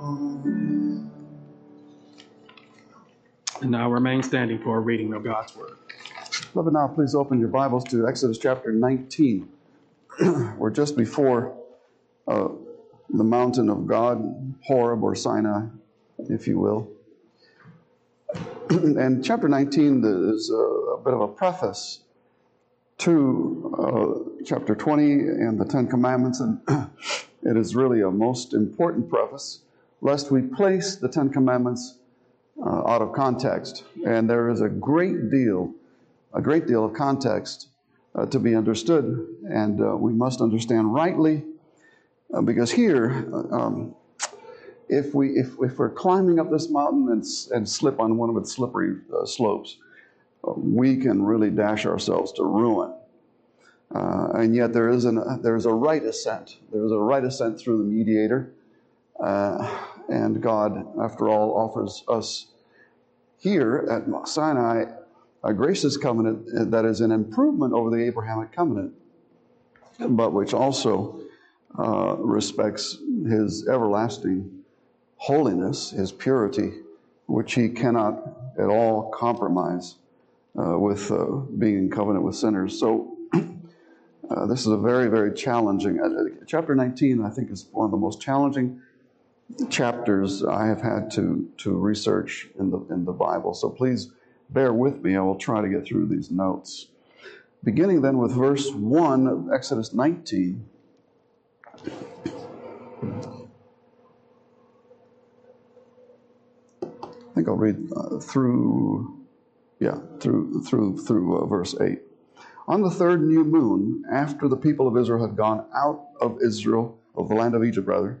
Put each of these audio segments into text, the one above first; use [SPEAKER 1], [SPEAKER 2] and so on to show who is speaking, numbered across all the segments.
[SPEAKER 1] And now remain standing for a reading of God's Word.
[SPEAKER 2] Beloved, now please open your Bibles to Exodus chapter 19. We're just before uh, the mountain of God, Horeb or Sinai, if you will. and chapter 19 is a, a, bit of a preface to uh, chapter 20 and the Ten Commandments, and it is really a most important preface, lest we place the Ten Commandments uh, out of context. And there is a great deal, a great deal of context uh, to be understood, and uh, we must understand rightly, uh, because here, uh, um, if we if, if we're climbing up this mountain and, and slip on one of its slippery uh, slopes, we can really dash ourselves to ruin. and yet there is an there is a right ascent. There is a right ascent through the mediator. And God, after all, offers us here at Sinai a gracious covenant that is an improvement over the Abrahamic covenant, but which also uh, respects his everlasting holiness, his purity, which he cannot at all compromise uh, with uh, being in covenant with sinners. So, uh, this is a very, very challenging. Uh, chapter 19, I think, is one of the most challenging chapters I have had to, to research in the, in the Bible. So please bear with me. I will try to get through these notes. Beginning then with verse 1 of Exodus 19. I think I'll read uh, through, yeah, through through through uh, verse eight. On the third new moon, after the people of Israel had gone out of Israel of the land of Egypt, rather,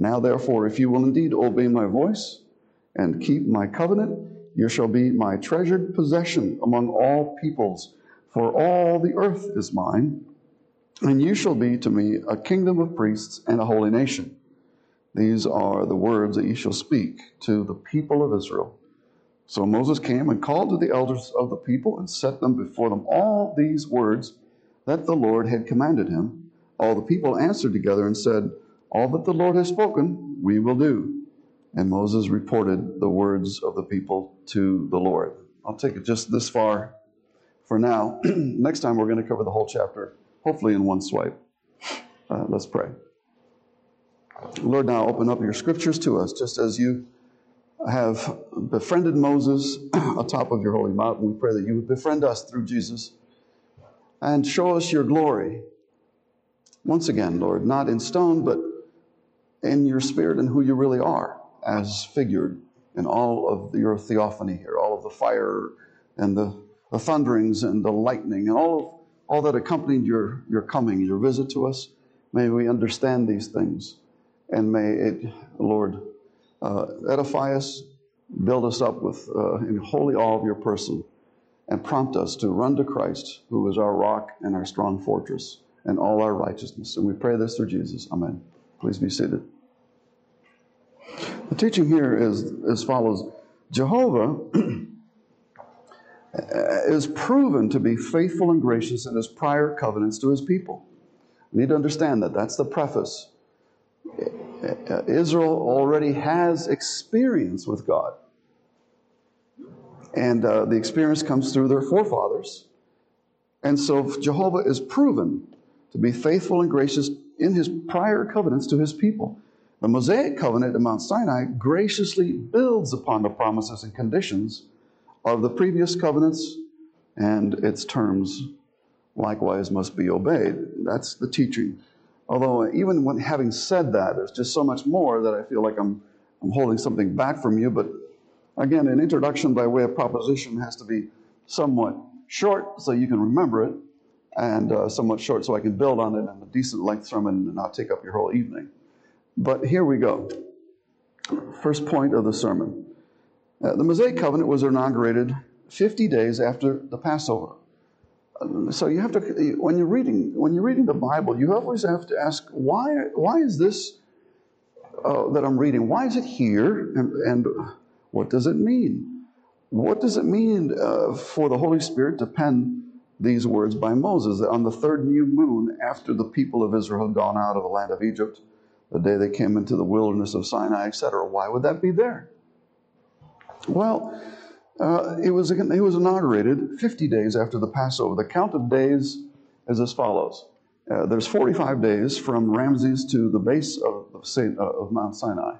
[SPEAKER 2] Now, therefore, if you will indeed obey my voice and keep my covenant, you shall be my treasured possession among all peoples, for all the earth is mine, and you shall be to me a kingdom of priests and a holy nation. These are the words that you shall speak to the people of Israel. So Moses came and called to the elders of the people and set them before them all these words that the Lord had commanded him. All the people answered together and said, all that the Lord has spoken, we will do. And Moses reported the words of the people to the Lord. I'll take it just this far for now. Next time, we're going to cover the whole chapter, hopefully in one swipe. Uh, let's pray. Lord, now open up your scriptures to us, just as you have befriended Moses atop of your holy mountain. We pray that you would befriend us through Jesus and show us your glory. Once again, Lord, not in stone, but in your spirit and who you really are, as figured in all of your theophany here, all of the fire and the, the thunderings and the lightning and all of all that accompanied your, your coming, your visit to us. May we understand these things and may it, Lord, uh, edify us, build us up with uh, in holy awe of your person, and prompt us to run to Christ, who is our rock and our strong fortress and all our righteousness. And we pray this through Jesus. Amen. Please be seated. The teaching here is as follows Jehovah is proven to be faithful and gracious in his prior covenants to his people. We need to understand that. That's the preface. Israel already has experience with God. And uh, the experience comes through their forefathers. And so Jehovah is proven to be faithful and gracious in his prior covenants to his people. The Mosaic covenant at Mount Sinai graciously builds upon the promises and conditions of the previous covenants, and its terms likewise must be obeyed. That's the teaching. Although, even when having said that, there's just so much more that I feel like I'm, I'm holding something back from you. But again, an introduction by way of proposition has to be somewhat short so you can remember it and uh, somewhat short so I can build on it in a decent length sermon and not take up your whole evening. But here we go. First point of the sermon. Uh, the Mosaic covenant was inaugurated 50 days after the Passover. Uh, So you have to, when you're reading, when you're reading the Bible, you always have to ask, why, why is this uh, that I'm reading, why is it here, and, and what does it mean? What does it mean uh, for the Holy Spirit to pen these words by Moses that on the third new moon after the people of Israel had gone out of the land of Egypt, the day they came into the wilderness of Sinai, etc.? Why would that be there? Well, uh, it, was, it was inaugurated 50 days after the Passover. The count of days is as follows. Uh, there's 45 days from Ramses to the base of, of, Saint, uh, of Mount Sinai.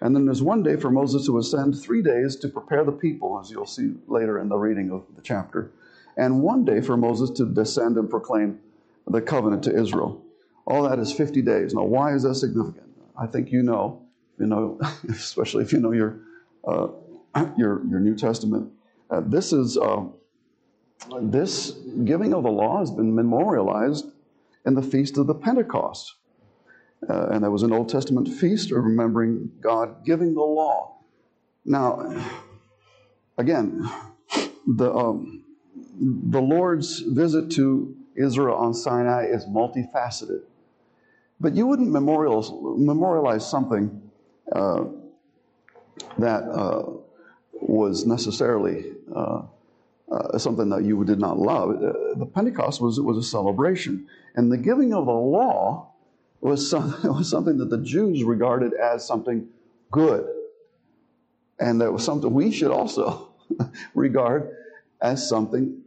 [SPEAKER 2] And then there's one day for Moses to ascend, three days to prepare the people, as you'll see later in the reading of the chapter, and one day for Moses to descend and proclaim the covenant to Israel. All that is 50 days. Now, why is that significant? I think you know, you know, especially if you know your uh, your your New Testament. Uh, this is uh, this giving of the law has been memorialized in the feast of the Pentecost. Uh, and that was an Old Testament feast of remembering God giving the law. Now, again, the, um, the Lord's visit to Israel on Sinai is multifaceted. But you wouldn't memorialize, memorialize something uh, that uh, was necessarily uh, uh, something that you did not love. Uh, the Pentecost was, was a celebration. And the giving of the law was, some, was something that the Jews regarded as something good. And that was something we should also regard as something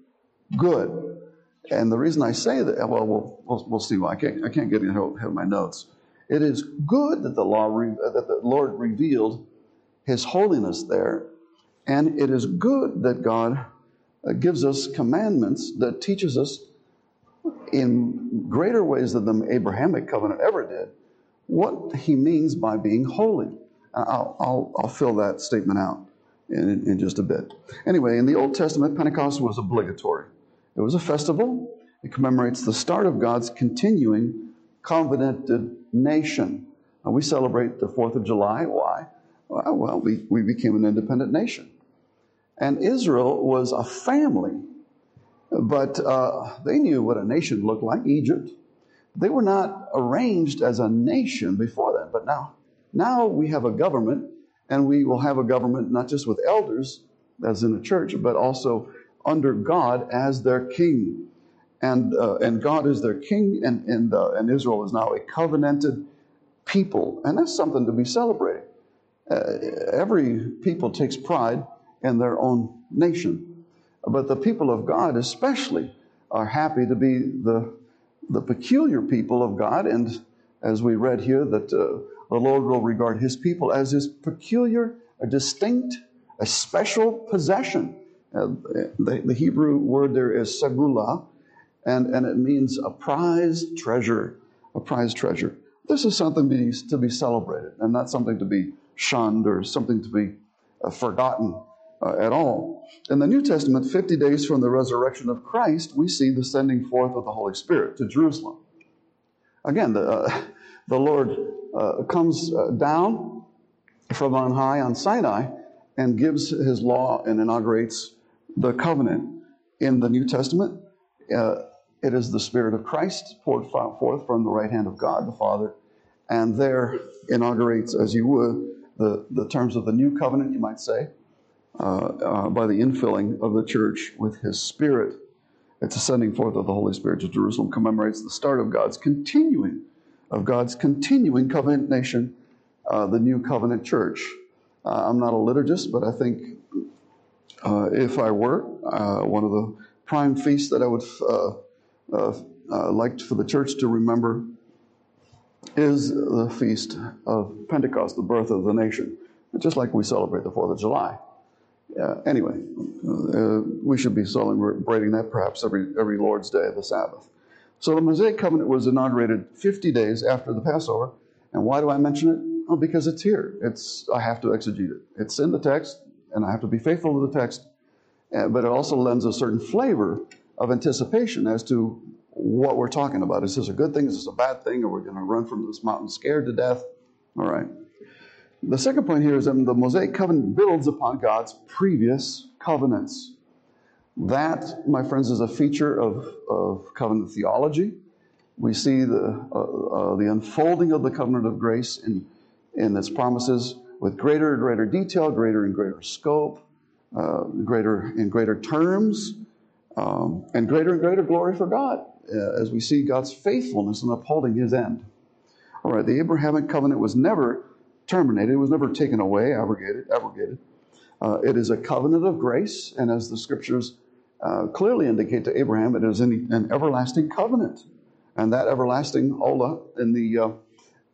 [SPEAKER 2] good. And the reason I say that, well, we'll, we'll, we'll see why. I can't, I can't get ahead of my notes. It is good that the law, re, that the Lord revealed His holiness there, and it is good that God uh, gives us commandments that teaches us in greater ways than the Abrahamic covenant ever did what He means by being holy. I'll, I'll, I'll fill that statement out in, in just a bit. Anyway, in the Old Testament, Pentecost was obligatory. It was a festival. It commemorates the start of God's continuing covenanted nation. We celebrate the 4th of July. Why? Well, we, we became an independent nation. And Israel was a family, but uh, they knew what a nation looked like Egypt. They were not arranged as a nation before then, but now, now we have a government, and we will have a government not just with elders, as in a church, but also under God as their king. And, uh, and God is their king, and, and, uh, and Israel is now a covenanted people. And that's something to be celebrated. Uh, every people takes pride in their own nation. But the people of God, especially, are happy to be the, the peculiar people of God. And as we read here, that uh, the Lord will regard his people as his peculiar, a distinct, a special possession. Uh, the, the, Hebrew word there is segula, and, and it means a prized treasure, a prized treasure. This is something to be, to be celebrated and not something to be shunned or something to be uh, forgotten uh, at all. In the New Testament, 50 days from the resurrection of Christ, we see the sending forth of the Holy Spirit to Jerusalem. Again, the, uh, the Lord uh, comes uh, down from on high on Sinai and gives his law and inaugurates the covenant. In the New Testament, uh, it is the Spirit of Christ poured forth from the right hand of God the Father, and there inaugurates, as you would, the, the terms of the new covenant, you might say, uh, uh, by the infilling of the church with his Spirit. It's a sending forth of the Holy Spirit to Jerusalem, commemorates the start of God's continuing, of God's continuing covenant nation, uh, the new covenant church. Uh, I'm not a liturgist, but I think uh, if I were, uh, one of the prime feasts that I would like for the church to remember is the feast of Pentecost, the birth of the nation, just like we celebrate the 4th of July. Uh, anyway, uh, we should be celebrating that perhaps every, every Lord's Day of the Sabbath. So the Mosaic covenant was inaugurated 50 days after the Passover. And why do I mention it? Because it's here. It's I have to exegete it. It's in the text, and I have to be faithful to the text. Uh, but it also lends a certain flavor of anticipation as to what we're talking about. Is this a good thing? Is this a bad thing? Are we going to run from this mountain scared to death? All right. the second point here is that the Mosaic covenant builds upon God's previous covenants. That, my friends, is a feature of, of covenant theology. We see the, uh, uh, the unfolding of the covenant of grace in, in its promises with greater and greater detail, greater and greater scope, uh, greater and greater terms, um, and greater and greater glory for God uh, as we see God's faithfulness in upholding his end. All right, the Abrahamic covenant was never terminated, it was never taken away, abrogated. abrogated. Uh, it is a covenant of grace, and as the scriptures uh, clearly indicate to Abraham, it is an, an, everlasting covenant. And that everlasting, ola, in the,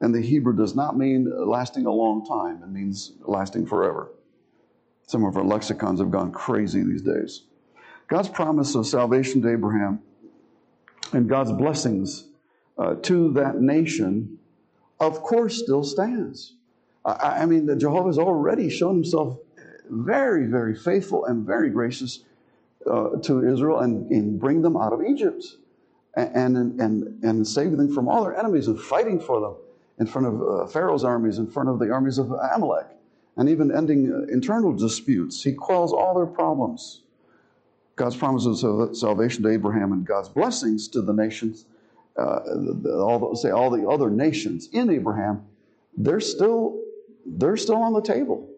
[SPEAKER 2] in the Hebrew does not mean lasting a long time, it means lasting forever. Some of our lexicons have gone crazy these days. God's promise of salvation to Abraham and God's blessings uh, to that nation, of course, still stands. I, I mean, Jehovah has already shown himself very, very faithful and very gracious uh, to Israel and, and, bring them out of Egypt and, and, and, and save them from all their enemies and fighting for them in front of uh, Pharaoh's armies, in front of the armies of Amalek, and even ending uh, internal disputes. He quells all their problems. God's promises of salvation to Abraham and God's blessings to the nations, uh, all the, say all the other nations in Abraham, they're still they're still on the table.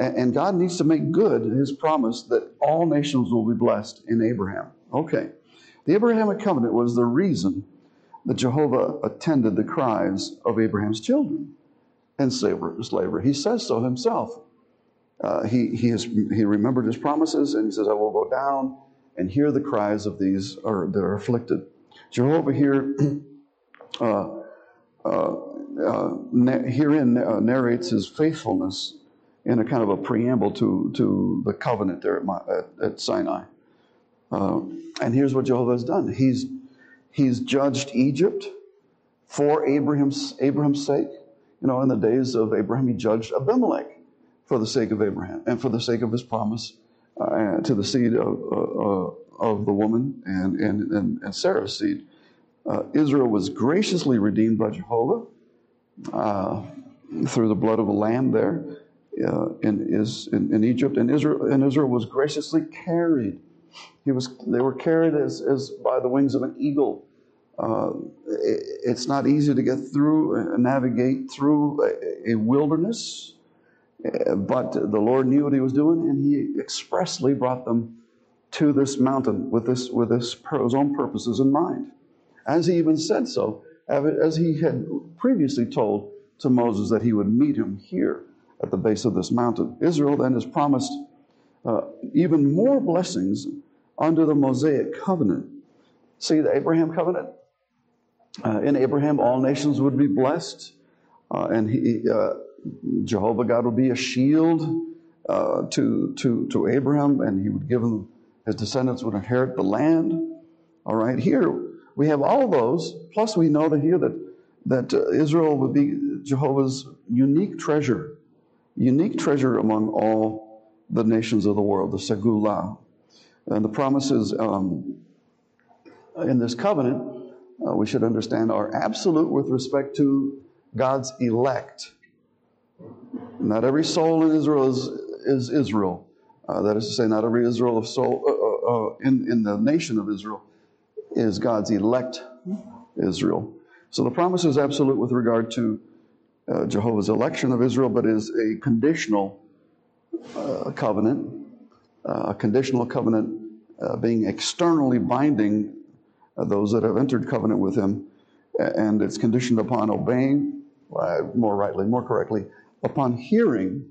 [SPEAKER 2] And God needs to make good his promise that all nations will be blessed in Abraham. Okay. The Abrahamic covenant was the reason that Jehovah attended the cries of Abraham's children in slavery. He says so himself. Uh, he, he, he remembered his promises and he says, I will go down and hear the cries of these are, that are afflicted. Jehovah here uh, uh, uh, herein uh, narrates his faithfulness in a kind of a preamble to, to the covenant there at, at, at Sinai. Uh, and here's what Jehovah has done. He's, he's judged Egypt for Abraham's, Abraham's sake. You know, in the days of Abraham, he judged Abimelech for the sake of Abraham and for the sake of his promise uh, to the seed of, uh, of the woman and, and, and, and Sarah's seed. Uh, Israel was graciously redeemed by Jehovah uh, through the blood of a lamb there uh, in, is, in, in, Egypt, and Israel, and Israel was graciously carried. He was, they were carried as, as by the wings of an eagle. Uh, it, it's not easy to get through, uh, navigate through a, a wilderness, uh, but the Lord knew what He was doing, and He expressly brought them to this mountain with this with this his own purposes in mind, as He even said so as he had previously told to Moses that he would meet him here at the base of this mountain. Israel then is promised uh, even more blessings under the Mosaic covenant. See the Abraham covenant? Uh, in Abraham, all nations would be blessed, uh, and he, uh, Jehovah God would be a shield uh, to, to, to Abraham, and he would give him, his descendants would inherit the land. All right, here we have all those, plus we know that here that, that Israel would be Jehovah's unique treasure, unique treasure among all the nations of the world, the Segullah. And the promises um, in this covenant, uh, we should understand, are absolute with respect to God's elect. Not every soul in Israel is, is Israel. Uh, that is to say, not every Israel of soul uh, uh, uh in, in the nation of Israel is God's elect Israel. So the promise is absolute with regard to uh, Jehovah's election of Israel, but is a conditional uh, covenant, uh, a conditional covenant uh, being externally binding those that have entered covenant with Him, and it's conditioned upon obeying, more rightly, more correctly, upon hearing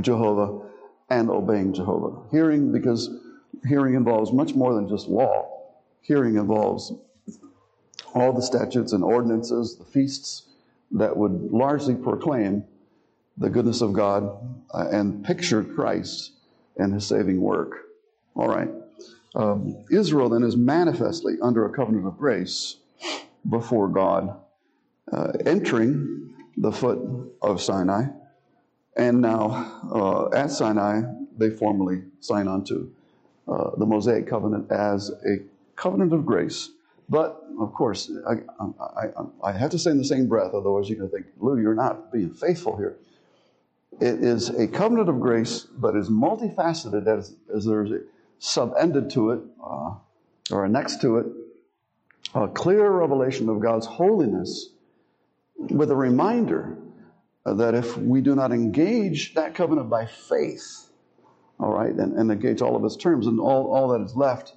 [SPEAKER 2] Jehovah and obeying Jehovah. Hearing because hearing involves much more than just law hearing involves all the statutes and ordinances, the feasts that would largely proclaim the goodness of God uh, and picture Christ and his saving work. All right. Um, Israel then is manifestly under a covenant of grace before God, uh, entering the foot of Sinai. And now uh, at Sinai, they formally sign on to uh, the Mosaic covenant as a covenant of grace. But of course, I, I, I, I have to say in the same breath, otherwise you're going to think, Lou, you're not being faithful here. It is a covenant of grace, but is multifaceted as, as there's a sub-ended to it, uh, or next to it, a clear revelation of God's holiness with a reminder that if we do not engage that covenant by faith, all right, and, and engage all of its terms, and all, all that is left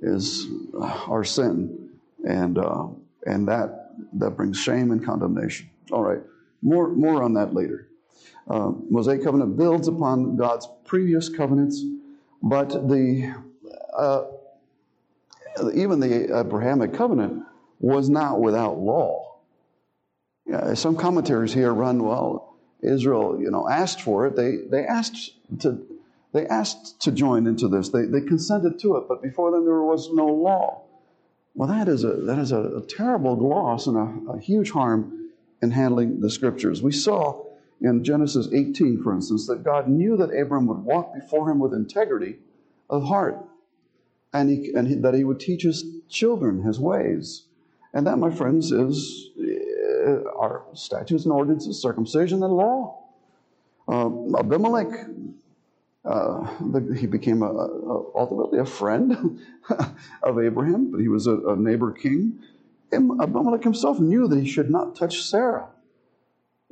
[SPEAKER 2] is our sin, and uh, and that that brings shame and condemnation. All right, more more on that later. Uh, Mosaic covenant builds upon God's previous covenants, but the uh, even the Abrahamic covenant was not without law. Some commentaries here run well. Israel, you know, asked for it. They they asked to they asked to join into this. They they consented to it, but before them there was no law. Well, that is a that is a, a terrible gloss and a, a huge harm in handling the scriptures. We saw in Genesis 18, for instance, that God knew that Abram would walk before him with integrity of heart, and, he, and he, that he would teach his children his ways. And that, my friends, is uh, our statutes and ordinances, circumcision, and law. Uh, Abimelech, uh, he became a, a, ultimately a friend of Abraham, but he was a, a neighbor king. Abimelech himself knew that he should not touch Sarah.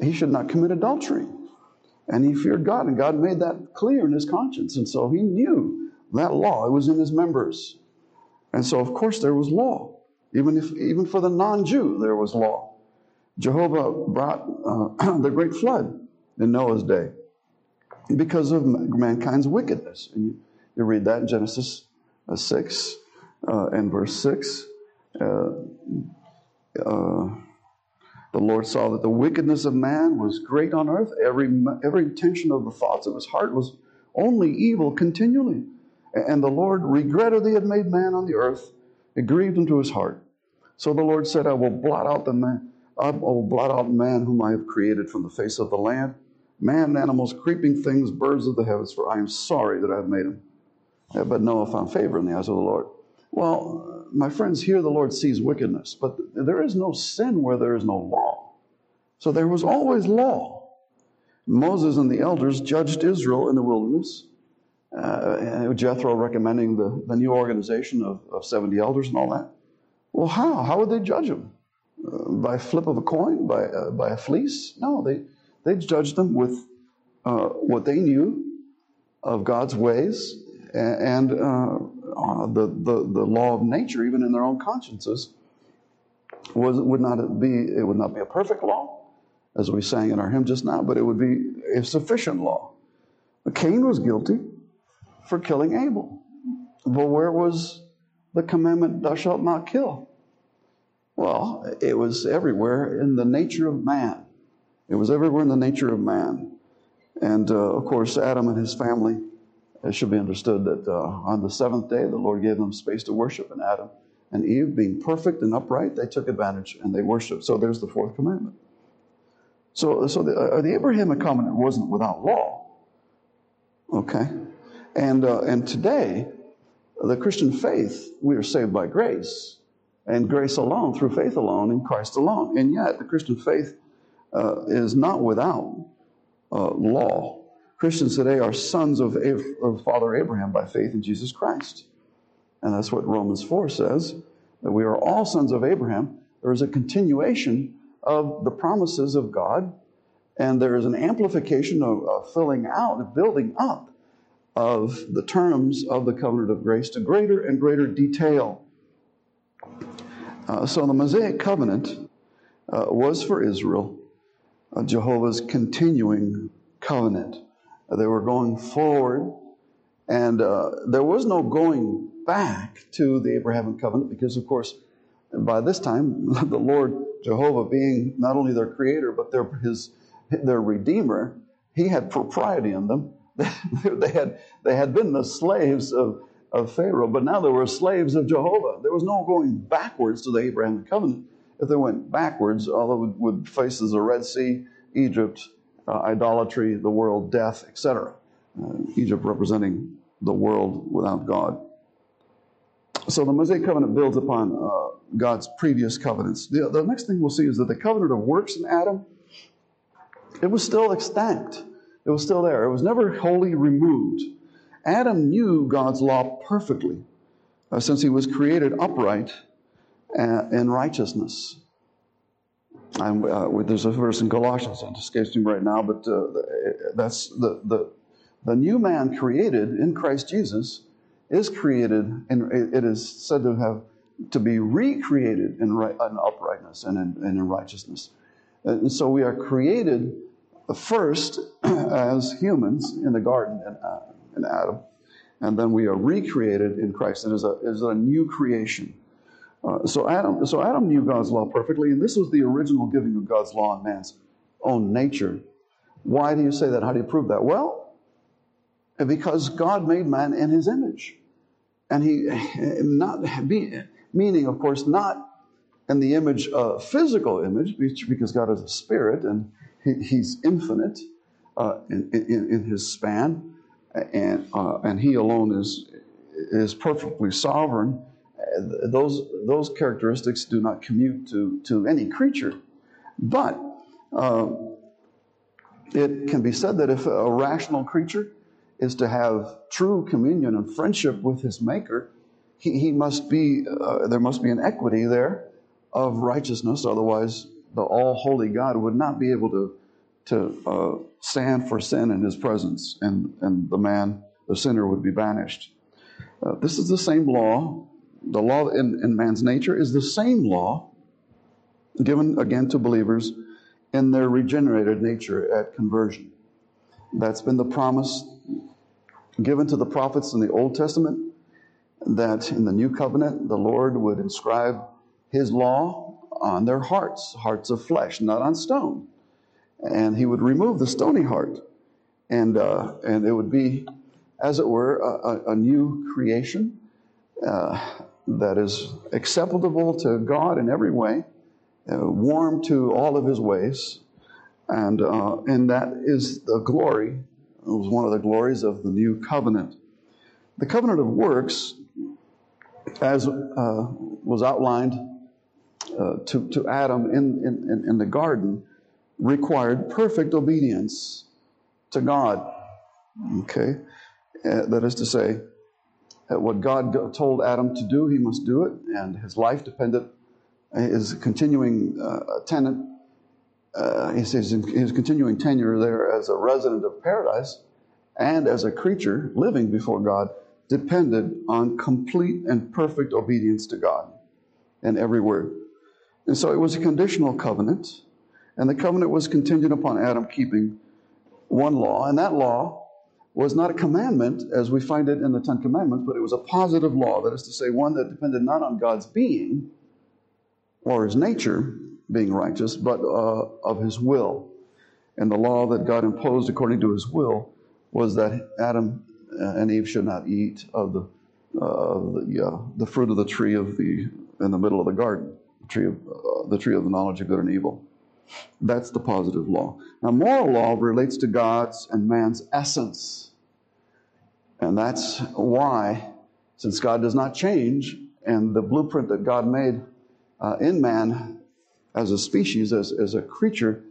[SPEAKER 2] He should not commit adultery. And he feared God, and God made that clear in his conscience. And so he knew that law. It was in his members. And so, of course, there was law. Even, if, even for the non Jew, there was law. Jehovah brought uh, the great flood in Noah's day because of mankind's wickedness. And you, you read that in Genesis uh, 6 uh, and verse 6. Uh, uh, the Lord saw that the wickedness of man was great on earth. Every, every intention of the thoughts of his heart was only evil continually. And the Lord regretted that he had made man on the earth. It grieved him to his heart. So the Lord said, I will blot out the man, I will blot out man whom I have created from the face of the land, man, animals, creeping things, birds of the heavens, for I am sorry that I have made him. But Noah found favor in the eyes of the Lord. Well, my friends, here the Lord sees wickedness, but there is no sin where there is no law. So there was always law. Moses and the elders judged Israel in the wilderness. Uh, Jethro recommending the, the new organization of, of 70 elders and all that. Well, how? How would they judge them? Uh, by flip of a coin? By, uh, by a fleece? No, they, they judged them with uh, what they knew of God's ways and, uh, uh, the, the, the law of nature, even in their own consciences, was, would not be, it would not be a perfect law, as we sang in our hymn just now, but it would be a sufficient law. Cain was guilty for killing Abel. But where was the commandment, thou shalt not kill? Well, it was everywhere in the nature of man. It was everywhere in the nature of man. And uh, of course, Adam and his family, it should be understood that uh, on the seventh day, the Lord gave them space to worship, and Adam and Eve, being perfect and upright, they took advantage and they worshiped. So there's the fourth commandment. So, so the, uh, the Abrahamic covenant wasn't without law. Okay? And, uh, and today, the Christian faith, we are saved by grace, and grace alone, through faith alone, in Christ alone. And yet, the Christian faith uh, is not without uh, law. Christians today are sons of, of Father Abraham by faith in Jesus Christ. And that's what Romans 4 says that we are all sons of Abraham. There is a continuation of the promises of God, and there is an amplification of, of filling out, of building up of the terms of the covenant of grace to greater and greater detail. Uh, so the Mosaic covenant uh, was for Israel uh, Jehovah's continuing covenant. They were going forward, and uh, there was no going back to the Abrahamic covenant because, of course, by this time, the Lord Jehovah being not only their creator but their, his, their redeemer, he had propriety in them they, had, they had been the slaves of, of Pharaoh, but now they were slaves of Jehovah. There was no going backwards to the Abrahamic covenant. If they went backwards, all they would, would face is the Red Sea, Egypt, uh, idolatry, the world, death, etc. Uh, Egypt representing the world without God. So the Mosaic covenant builds upon uh, God's previous covenants. The, the next thing we'll see is that the covenant of works in Adam, it was still extant It was still there. It was never wholly removed. Adam knew God's law perfectly uh, since he was created upright uh, in righteousness. Uh, there's a verse in Colossians, it escapes me right now, but uh, that's the, the, the new man created in Christ Jesus is created, and it is said to have to be recreated in, right, in uprightness and in, and in righteousness. And so we are created first as humans in the garden in, uh, in Adam, and then we are recreated in Christ. It is a, it is a new creation. Uh, so Adam, so Adam knew God's law perfectly, and this was the original giving of God's law in man's own nature. Why do you say that? How do you prove that? Well, because God made man in His image, and He not be, meaning, of course, not in the image, uh, physical image, because God is a spirit and he, He's infinite uh, in, in, in, His span, and uh, and He alone is is perfectly sovereign those, those characteristics do not commute to, to any creature. But uh, it can be said that if a rational creature is to have true communion and friendship with his maker, he, he must be, uh, there must be an equity there of righteousness. Otherwise, the all holy God would not be able to, to uh, stand for sin in his presence, and, and the man, the sinner, would be banished. Uh, this is the same law the law in, in man's nature is the same law given again to believers in their regenerated nature at conversion. That's been the promise given to the prophets in the Old Testament that in the new covenant the Lord would inscribe his law on their hearts, hearts of flesh, not on stone. And he would remove the stony heart. And, uh, and it would be, as it were, a, a, new creation, uh, that is acceptable to God in every way, uh, warm to all of his ways, and, uh, and that is the glory, it was one of the glories of the new covenant. The covenant of works, as uh, was outlined uh, to, to Adam in, in, in the garden, required perfect obedience to God. Okay? Uh, that is to say, what God told Adam to do, he must do it, and his life depended, his continuing uh, tenant, uh, his, his continuing tenure there as a resident of paradise and as a creature living before God depended on complete and perfect obedience to God in every word. And so it was a conditional covenant, and the covenant was contingent upon Adam keeping one law, and that law was not a commandment as we find it in the Ten Commandments, but it was a positive law. That is to say, one that depended not on God's being or his nature being righteous, but uh, of his will. And the law that God imposed according to his will was that Adam and Eve should not eat of the, uh, the, uh, the fruit of the tree of the in the middle of the garden, the tree of uh, the tree of the knowledge of good and evil. That's the positive law. Now, moral law relates to God's and man's essence and that's why, since God does not change, and the blueprint that God made uh, in man as a species, as, as a creature,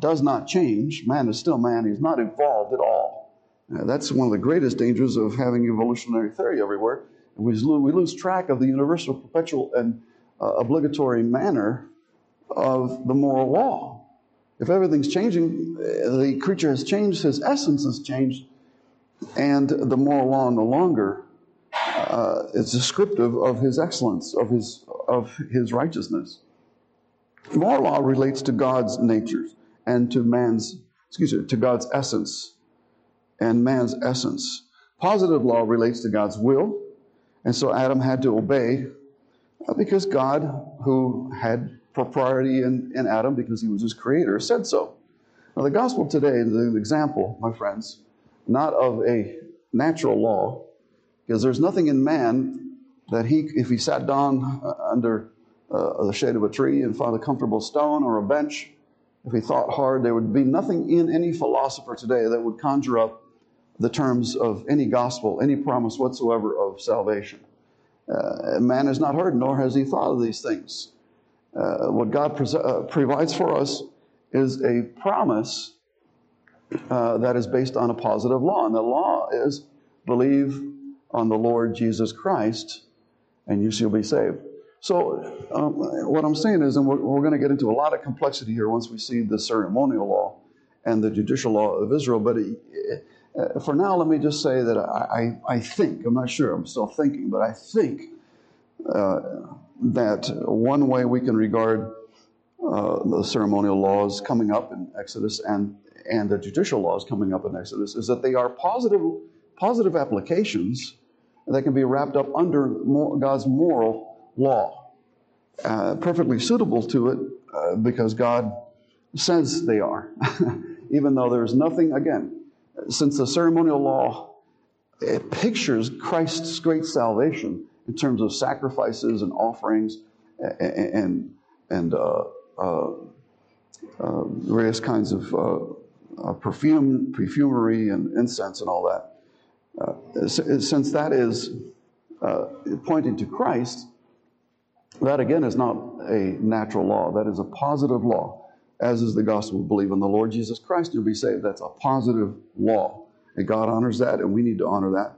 [SPEAKER 2] does not change. Man is still man, he's not evolved at all. Uh, that's one of the greatest dangers of having evolutionary theory everywhere. We lose, we lose track of the universal, perpetual, and uh, obligatory manner of the moral law. If everything's changing, the creature has changed, his essence has changed, and the moral law no longer uh, is descriptive of his excellence, of his, of his righteousness. Moral law relates to God's nature and to man's, excuse me, to God's essence and man's essence. Positive law relates to God's will, and so Adam had to obey uh, because God, who had propriety in, in Adam because he was his creator, said so. Now, the gospel today is an example, my friends, not of a natural law, because there's nothing in man that he, if he sat down uh, under uh, the shade of a tree and found a comfortable stone or a bench, if he thought hard, there would be nothing in any philosopher today that would conjure up the terms of any gospel, any promise whatsoever of salvation. Uh, man has not heard, nor has he thought of these things. Uh, what God pre- uh, provides for us is a promise uh, that is based on a positive law. And the law is believe on the Lord Jesus Christ and you shall be saved. So, um, what I'm saying is, and we're, we're going to get into a lot of complexity here once we see the ceremonial law and the judicial law of Israel. But it, uh, for now, let me just say that I, I, I, think, I'm not sure, I'm still thinking, but I think uh, that one way we can regard uh, the ceremonial laws coming up in Exodus and, and the judicial laws coming up in Exodus is that they are positive, positive applications that can be wrapped up under God's moral law, uh, perfectly suitable to it uh, because God says they are. Even though there's nothing, again, since the ceremonial law it pictures Christ's great salvation in terms of sacrifices and offerings and, and, uh, uh, uh, various kinds of uh, perfume, perfumery and incense and all that. since that is pointing to Christ, that again is not a natural law. That is a positive law, as is the gospel. Believe in the Lord Jesus Christ, you'll be saved. That's a positive law. And God honors that, and we need to honor that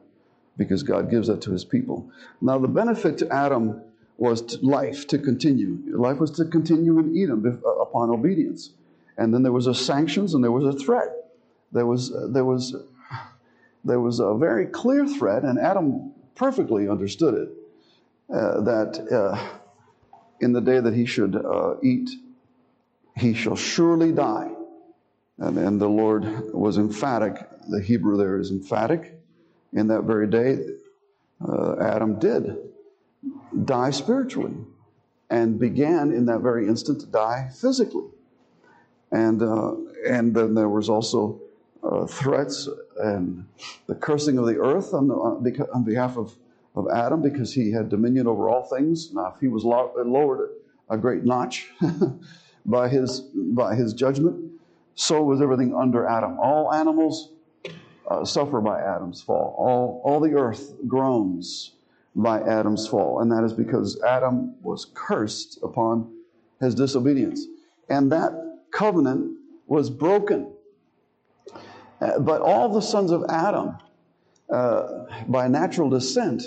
[SPEAKER 2] because God gives that to his people. Now, the benefit to Adam was to life to continue. Life was to continue in Eden uh, upon obedience. And then there was a sanctions and there was a threat. There was, uh, there was, there was a very clear threat, and Adam perfectly understood it, uh, that uh, in the day that he should uh, eat, he shall surely die. And, and the Lord was emphatic. The Hebrew there is emphatic. In that very day, uh, Adam did die spiritually and began in that very instant to die physically. And, uh, and then there was also uh, threats and the cursing of the earth on, the, on behalf of of Adam because he had dominion over all things. Now, if he was lowered a great notch by, his, by his judgment, so was everything under Adam. All animals uh, suffer by Adam's fall. All, all the earth groans by Adam's fall. And that is because Adam was cursed upon his disobedience. And that covenant was broken. Uh, but all the sons of Adam, uh, by natural descent,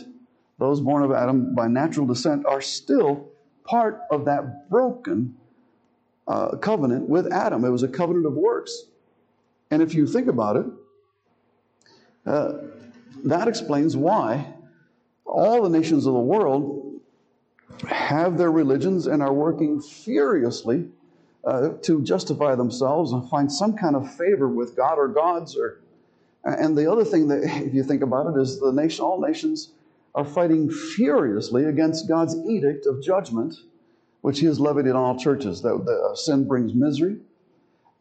[SPEAKER 2] those born of Adam by natural descent are still part of that broken uh, covenant with Adam. It was a covenant of works. And if you think about it, uh, that explains why all the nations of the world have their religions and are working furiously uh, to justify themselves and find some kind of favor with God or gods. Or, and the other thing that, if you think about it, is the nation, all nations are fighting furiously against God's edict of judgment, which He has levied in all churches. That the, uh, sin brings misery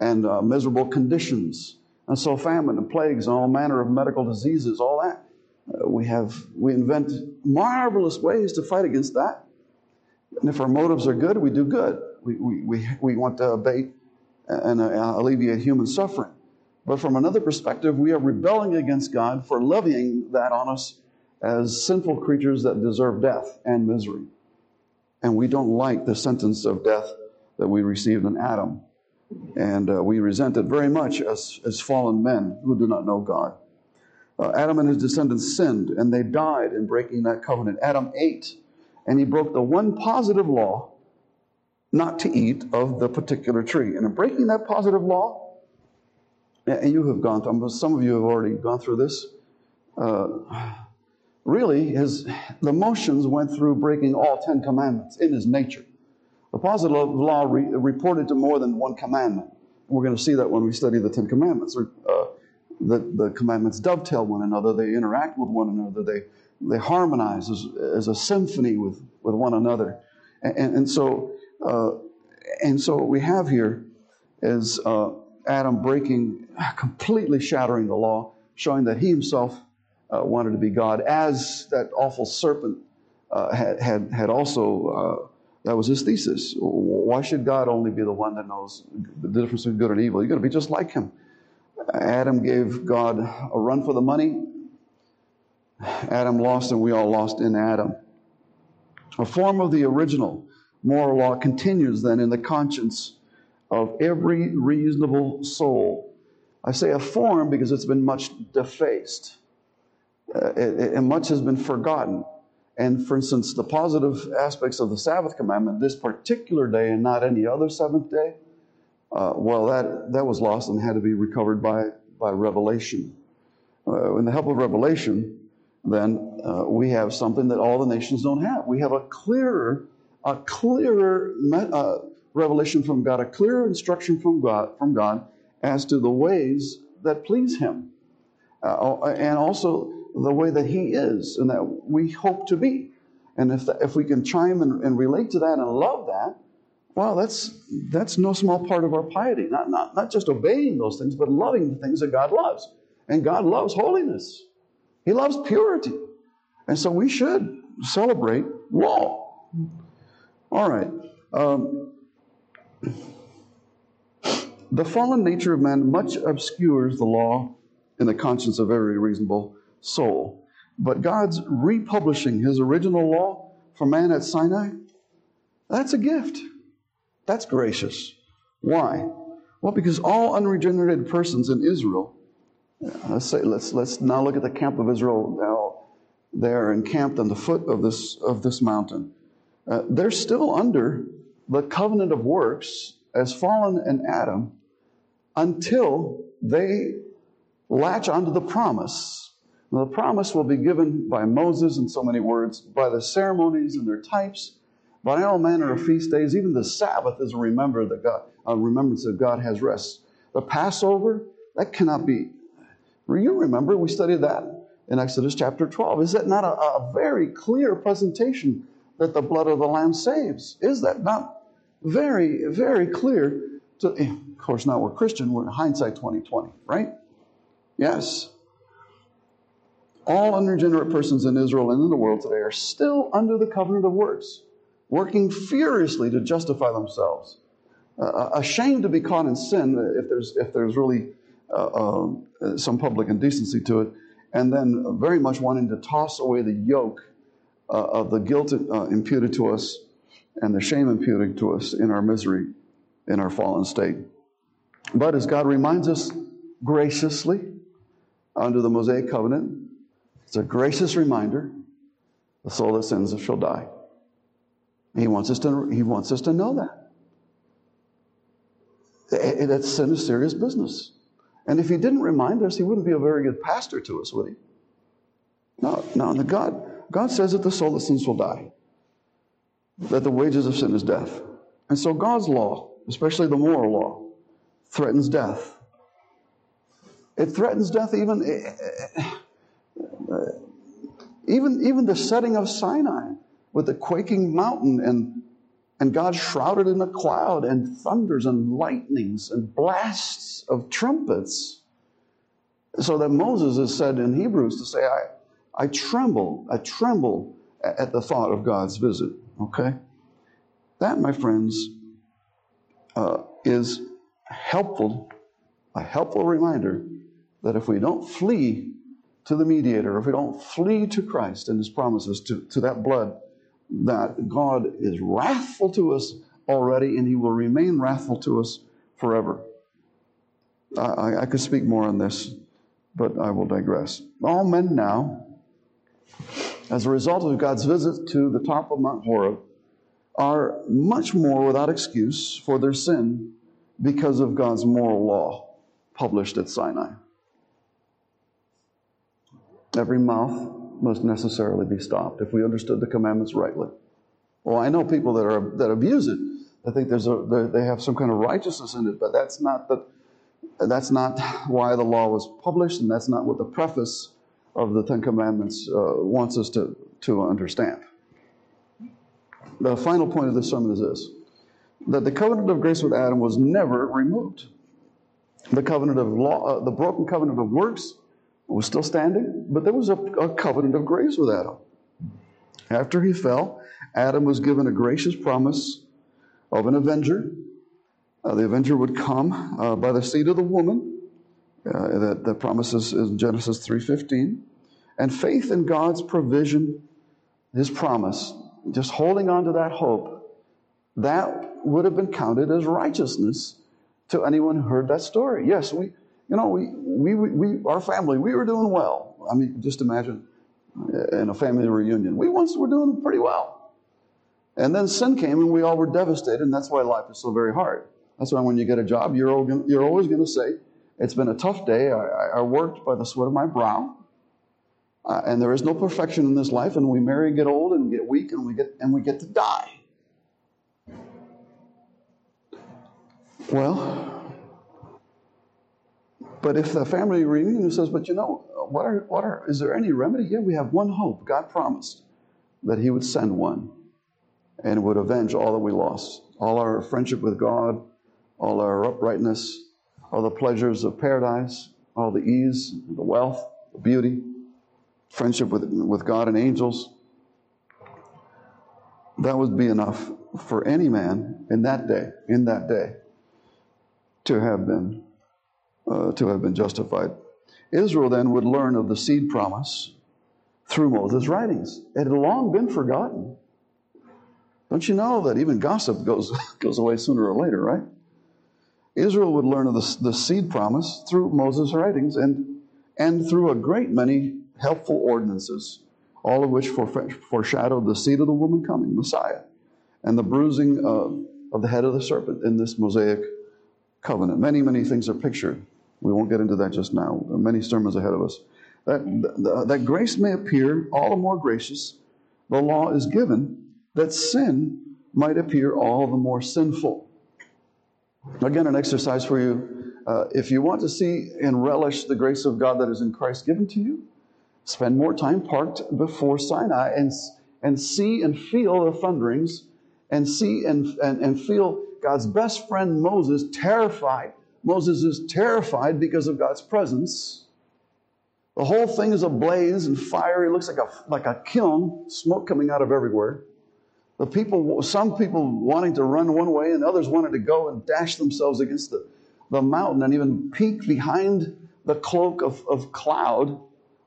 [SPEAKER 2] and uh, miserable conditions, and so famine and plagues and all manner of medical diseases, all that. Uh, we have we invent marvelous ways to fight against that. And if our motives are good, we do good. We, we, we, we want to abate and uh, alleviate human suffering. But from another perspective, we are rebelling against God for levying that on us as sinful creatures that deserve death and misery. And we don't like the sentence of death that we received in Adam. And uh, we resent it very much as, as fallen men who do not know God. Uh, Adam and his descendants sinned, and they died in breaking that covenant. Adam ate, and he broke the one positive law not to eat of the particular tree. And in breaking that positive law, and you have gone through, some of you have already gone through this. Uh, really his the motions went through breaking all ten commandments in his nature the positive law re, reported to more than one commandment. We're going to see that when we study the ten commandments. Uh, the, the commandments dovetail one another they interact with one another they they harmonize as, as a symphony with, with one another. And, and, so uh, and so what we have here is uh, adam breaking completely shattering the law showing that he himself uh, wanted to be God, as that awful serpent uh, had, had, had also, uh, that was his thesis. Why should God only be the one that knows the difference between good and evil? You're going to be just like him. Adam gave God a run for the money. Adam lost, and we all lost in Adam. A form of the original moral law continues then in the conscience of every reasonable soul I say a form because it's been much defaced, uh, it, and much has been forgotten. And for instance, the positive aspects of the Sabbath commandment, this particular day and not any other seventh day, uh, well, that, that was lost and had to be recovered by, by revelation. Uh, in the help of revelation, then uh, we have something that all the nations don't have. We have a clearer, a clearer uh, revelation from God, a clearer instruction from God, from God as to the ways that please Him, uh, and also the way that He is and that we hope to be. And if, if we can chime and, and relate to that and love that, well, that's, that's no small part of our piety. Not, not, not just obeying those things, but loving the things that God loves. And God loves holiness, He loves purity. And so we should celebrate law. All right. Um, the fallen nature of man much obscures the law in the conscience of every reasonable soul. But God's republishing his original law for man at Sinai, that's a gift. That's gracious. Why? Well, because all unregenerated persons in Israel, let's say, let's, let's now look at the camp of Israel now. They're encamped on the foot of this, of this mountain. Uh, they're still under the covenant of works as fallen in Adam until they latch onto the promise. The promise will be given by Moses in so many words, by the ceremonies and their types, by all manner of feast days. Even the Sabbath is a remember that God, a remembrance that God has rest. The Passover, that cannot be. You remember, we studied that in Exodus chapter 12. Is that not a, a very clear presentation that the blood of the Lamb saves? Is that not very, very clear? To, of course, now we're Christian, we're in hindsight 2020, right? Yes. All unregenerate persons in Israel and in the world today are still under the covenant of works, working furiously to justify themselves. Uh, ashamed to be caught in sin if there's, if there's really uh, uh, some public indecency to it, and then very much wanting to toss away the yoke uh, of the guilt uh, imputed to us and the shame imputed to us in our misery, in our fallen state. But as God reminds us graciously under the Mosaic covenant, it's a gracious reminder the soul that sins shall die. He wants us to, he wants us to know that. That sin is serious business. And if he didn't remind us, he wouldn't be a very good pastor to us, would he? No, no, the God, God says that the soul that sins will die, that the wages of sin is death. And so God's law, especially the moral law, threatens death. It threatens death even, eh, eh, eh, even, even the setting of Sinai with the quaking mountain and, and God shrouded in a cloud and thunders and lightnings and blasts of trumpets. So that Moses is said in Hebrews to say, I, I tremble, I tremble at the thought of God's visit. Okay? That, my friends, uh, is helpful, a helpful reminder that if we don't flee to the mediator, if we don't flee to Christ and his promises, to, to that blood, that God is wrathful to us already and he will remain wrathful to us forever. I, I could speak more on this, but I will digress. All men now, as a result of God's visit to the top of Mount Horeb, are much more without excuse for their sin because of God's moral law published at Sinai. Every mouth must necessarily be stopped if we understood the commandments rightly. Well, I know people that are that abuse it. I think there's a they have some kind of righteousness in it, but that's not the that's not why the law was published, and that's not what the preface of the Ten Commandments uh, wants us to, to understand. The final point of this sermon is this that the covenant of grace with Adam was never removed. The covenant of law, uh, the broken covenant of works was still standing, but there was a, a covenant of grace with Adam. After he fell, Adam was given a gracious promise of an avenger. Uh, the avenger would come uh, by the seed of the woman. Uh, that, that promises in Genesis 3.15. And faith in God's provision, his promise, just holding on to that hope, that would have been counted as righteousness to anyone who heard that story. Yes, we, You know, we, we, we, our family, we were doing well. I mean, just imagine in a family reunion. We once were doing pretty well. And then sin came and we all were devastated, and that's why life is so very hard. That's why when you get a job, you're, you're always going to say, It's been a tough day. I, I worked by the sweat of my brow. Uh, and there is no perfection in this life, and we marry get old and get weak and we get, and we get to die. Well, but if the family reunion says, but you know, what are, what are, is there any remedy? Yeah, we have one hope. God promised that He would send one and would avenge all that we lost, all our friendship with God, all our uprightness, all the pleasures of paradise, all the ease, the wealth, the beauty, friendship with, with God and angels. That would be enough for any man in that day, in that day, to have been uh, to have been justified. Israel then would learn of the seed promise through Moses' writings. It had long been forgotten. Don't you know that even gossip goes, goes away sooner or later, right? Israel would learn of the, the seed promise through Moses' writings and, and through a great many helpful ordinances, all of which foreshadowed the seed of the woman coming, Messiah, and the bruising of, of the head of the serpent in this Mosaic covenant. Many, many things are pictured. We won't get into that just now. There are many sermons ahead of us. That, that, that grace may appear all the more gracious, the law is given that sin might appear all the more sinful. Again, an exercise for you. Uh, if you want to see and relish the grace of God that is in Christ given to you, spend more time parked before Sinai and, and see and feel the thunderings and see and, and, and feel God's best friend Moses terrified Moses is terrified because of God's presence. The whole thing is ablaze and fire. It looks like a, like a kiln, smoke coming out of everywhere. The people, some people wanting to run one way and others wanted to go and dash themselves against the, the mountain and even peek behind the cloak of, of cloud,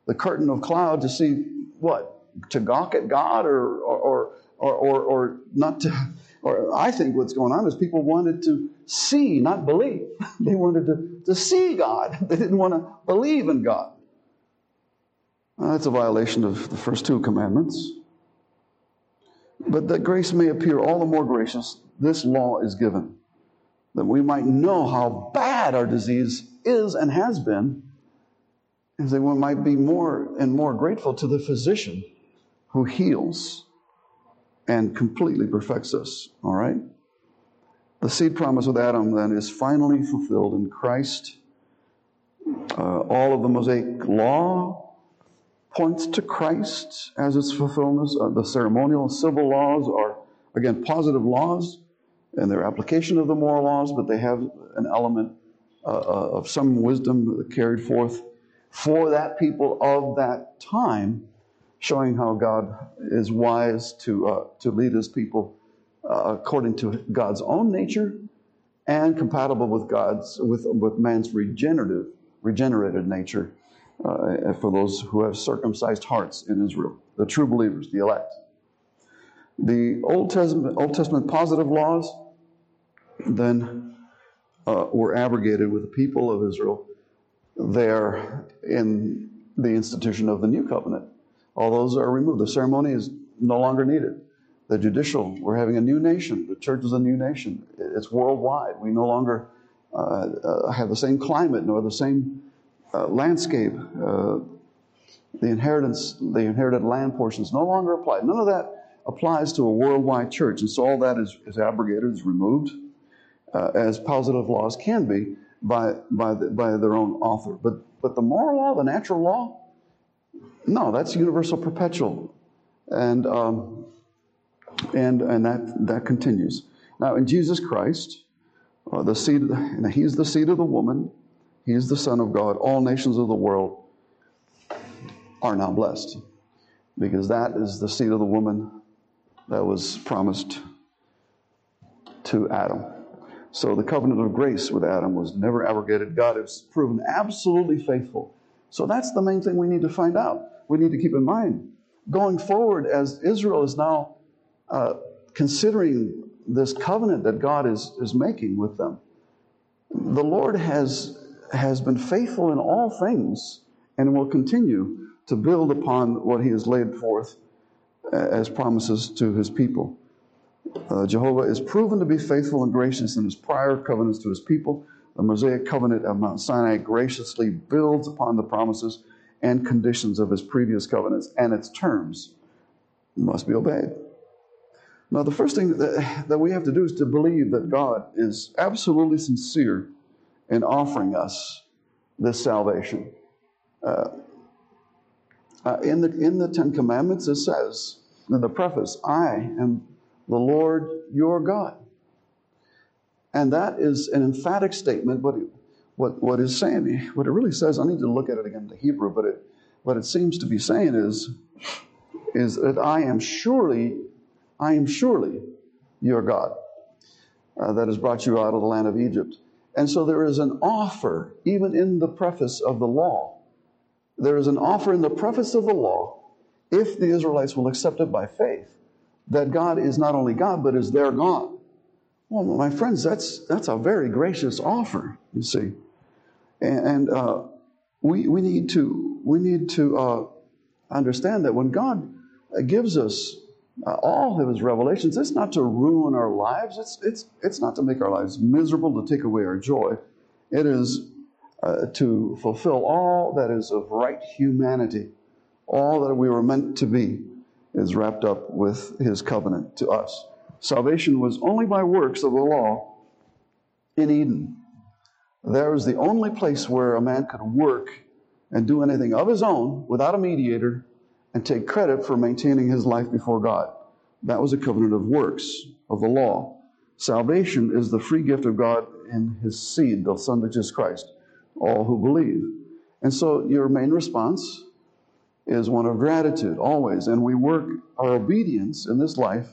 [SPEAKER 2] the curtain of cloud to see what? To gawk at God or, or, or, or, or not to, or I think what's going on is people wanted to see, not believe. they wanted to, to see God. They didn't want to believe in God. Well, that's a violation of the first two commandments. But that grace may appear all the more gracious, this law is given, that we might know how bad our disease is and has been, and that we might be more and more grateful to the physician who heals and completely perfects us. All right? The seed promise with Adam then is finally fulfilled in Christ. Uh, all of the Mosaic law points to Christ as its fulfillment. Uh, the ceremonial and civil laws are, again, positive laws and their application of the moral laws, but they have an element uh, uh of some wisdom carried forth for that people of that time showing how God is wise to, uh, to lead his people uh, according to God's own nature and compatible with God's, with, with man's regenerative, regenerated nature uh, for those who have circumcised hearts in Israel, the true believers, the elect. The Old Testament, Old Testament positive laws then uh, were abrogated with the people of Israel there in the institution of the new covenant all those are removed. The ceremony is no longer needed. The judicial, we're having a new nation. The church is a new nation. It's worldwide. We no longer uh, uh, have the same climate nor the same uh, landscape. Uh, the inheritance, the inherited land portions no longer apply. None of that applies to a worldwide church. And so all that is, is abrogated, is removed, uh, as positive laws can be by, by, the, by their own author. But, but the moral law, the natural law, no, that's universal perpetual. And, um, and, and that, that continues. Now, in Jesus Christ, uh, the seed, he's the seed of the woman, he's the Son of God. All nations of the world are now blessed because that is the seed of the woman that was promised to Adam. So the covenant of grace with Adam was never abrogated. God has proven absolutely faithful. So that's the main thing we need to find out we need to keep in mind. Going forward, as Israel is now uh, considering this covenant that God is, is making with them, the Lord has, has been faithful in all things and will continue to build upon what he has laid forth uh, as promises to his people. Uh, Jehovah is proven to be faithful and gracious in his prior covenants to his people. The Mosaic covenant of Mount Sinai graciously builds upon the promises and conditions of his previous covenants, and its terms must be obeyed. Now, the first thing that, that we have to do is to believe that God is absolutely sincere in offering us this salvation. Uh, uh, in, the, in the Ten Commandments, it says in the preface, I am the Lord your God. And that is an emphatic statement, but what, what is saying, what it really says, I need to look at it again in the Hebrew, but it, what it seems to be saying is, is that I am surely, I am surely your God uh, that has brought you out of the land of Egypt. And so there is an offer, even in the preface of the law. There is an offer in the preface of the law, if the Israelites will accept it by faith, that God is not only God, but is their God. Well, my friends, that's, that's a very gracious offer, you see. And, and uh, we, we need to, we need to uh, understand that when God gives us uh, all of his revelations, it's not to ruin our lives. It's, it's, it's not to make our lives miserable, to take away our joy. It is uh, to fulfill all that is of right humanity. All that we were meant to be is wrapped up with his covenant to us. Salvation was only by works of the law in Eden. There was the only place where a man could work and do anything of his own without a mediator and take credit for maintaining his life before God. That was a covenant of works, of the law. Salvation is the free gift of God in his seed, the Son of Jesus Christ, all who believe. And so your main response is one of gratitude, always. And we work our obedience in this life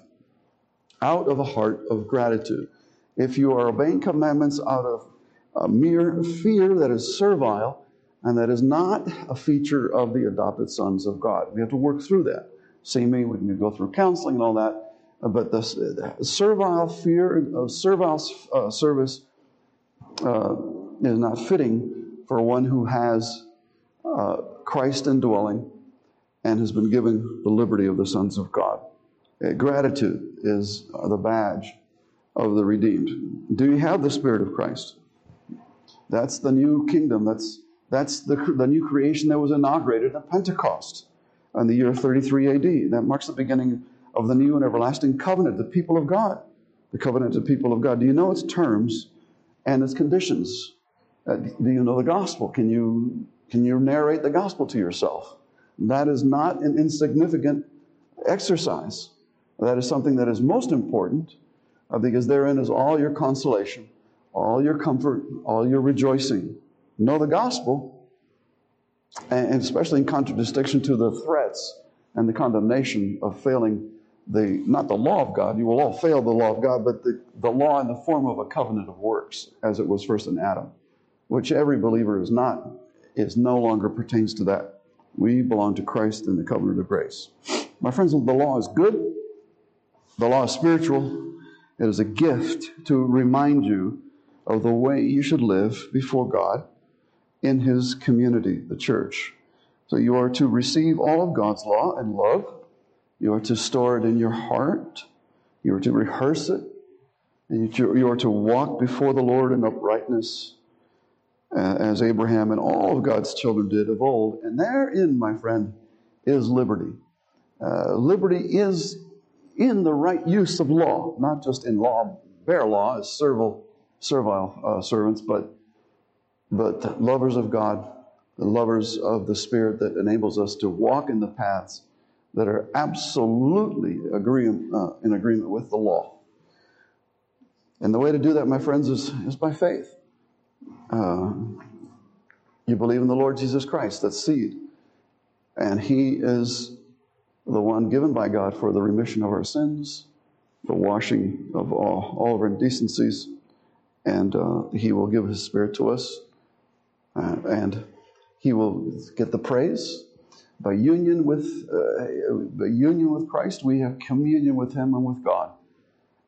[SPEAKER 2] out of a heart of gratitude. If you are obeying commandments out of a mere fear that is servile, and that is not a feature of the adopted sons of God. We have to work through that. See me, we can go through counseling and all that, but the, servile fear of servile uh, service uh, is not fitting for one who has uh, Christ indwelling and has been given the liberty of the sons of God. Uh, gratitude is the badge of the redeemed. Do you have the Spirit of Christ? That's the new kingdom. That's that's the, the new creation that was inaugurated at Pentecost in the year 33 AD. That marks the beginning of the new and everlasting covenant, the people of God. The covenant of people of God. Do you know its terms and its conditions? Uh, do you know the gospel? Can you, can you narrate the gospel to yourself? That is not an insignificant exercise. That is something that is most important uh, because therein is all your consolation, all your comfort, all your rejoicing know the gospel, and especially in contradistinction to the threats and the condemnation of failing the, not the law of God, you will all fail the law of God, but the, the law in the form of a covenant of works, as it was first in Adam, which every believer is not, is no longer pertains to that. We belong to Christ in the covenant of grace. My friends, the law is good. The law is spiritual. It is a gift to remind you of the way you should live before God in his community, the church. So you are to receive all of God's law and love. You are to store it in your heart. You are to rehearse it. And you are to walk before the Lord in uprightness, uh, as Abraham and all of God's children did of old. And therein, my friend, is liberty. Uh, liberty is in the right use of law, not just in law, bare law as servile, servile uh, servants, but but lovers of God, lovers of the Spirit that enables us to walk in the paths that are absolutely agree, uh, in agreement with the law. And the way to do that, my friends, is, is by faith. Uh, you believe in the Lord Jesus Christ, that's seed. And He is the one given by God for the remission of our sins, the washing of all, all of our indecencies, and uh, He will give His Spirit to us uh, and he will get the praise. By union with uh, by union with Christ, we have communion with Him and with God,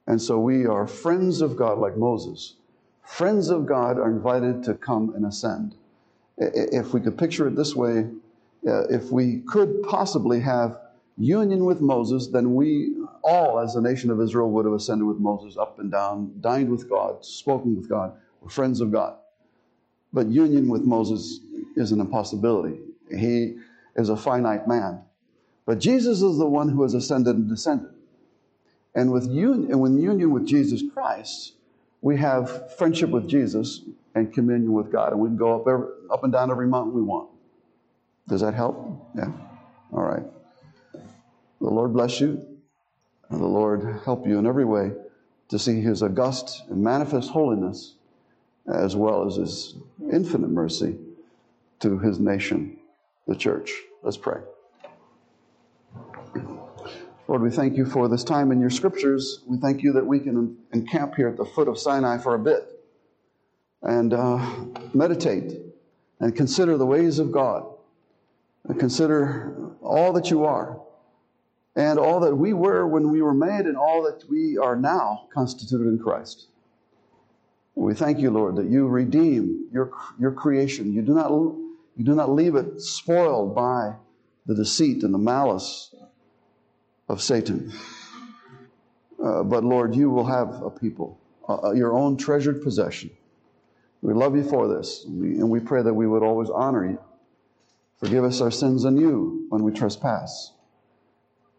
[SPEAKER 2] and so we are friends of God, like Moses, friends of God are invited to come and ascend. If we could picture it this way, uh, if we could possibly have union with Moses, then we all, as the nation of Israel, would have ascended with Moses up and down, dined with God, spoken with God, were friends of God. But union with Moses is an impossibility. He is a finite man. But Jesus is the one who has ascended and descended. And with union, and with union with Jesus Christ, we have friendship with Jesus and communion with God, and we can go up every, up and down every mountain we want. Does that help? Yeah. All right. The Lord bless you, and the Lord help you in every way to see His august and manifest holiness, as well as His infinite mercy to His nation, the church. Let's pray. Lord, we thank you for this time in your scriptures. We thank you that we can encamp here at the foot of Sinai for a bit and uh, meditate and consider the ways of God and consider all that you are and all that we were when we were made and all that we are now constituted in Christ. We thank you, Lord, that you redeem your, your creation. You do, not, you do not leave it spoiled by the deceit and the malice of Satan. Uh, but Lord, you will have a people, uh, your own treasured possession. We love you for this, and we, and we pray that we would always honor you. Forgive us our sins anew when we trespass,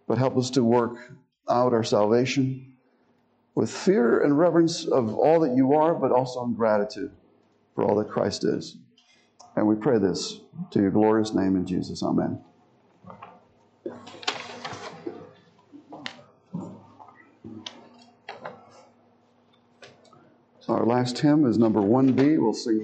[SPEAKER 2] but help us to work out our salvation with fear and reverence of all that you are, but also in gratitude for all that Christ is. And we pray this to your glorious name in Jesus. Amen. Our last hymn is number 1B. We'll sing.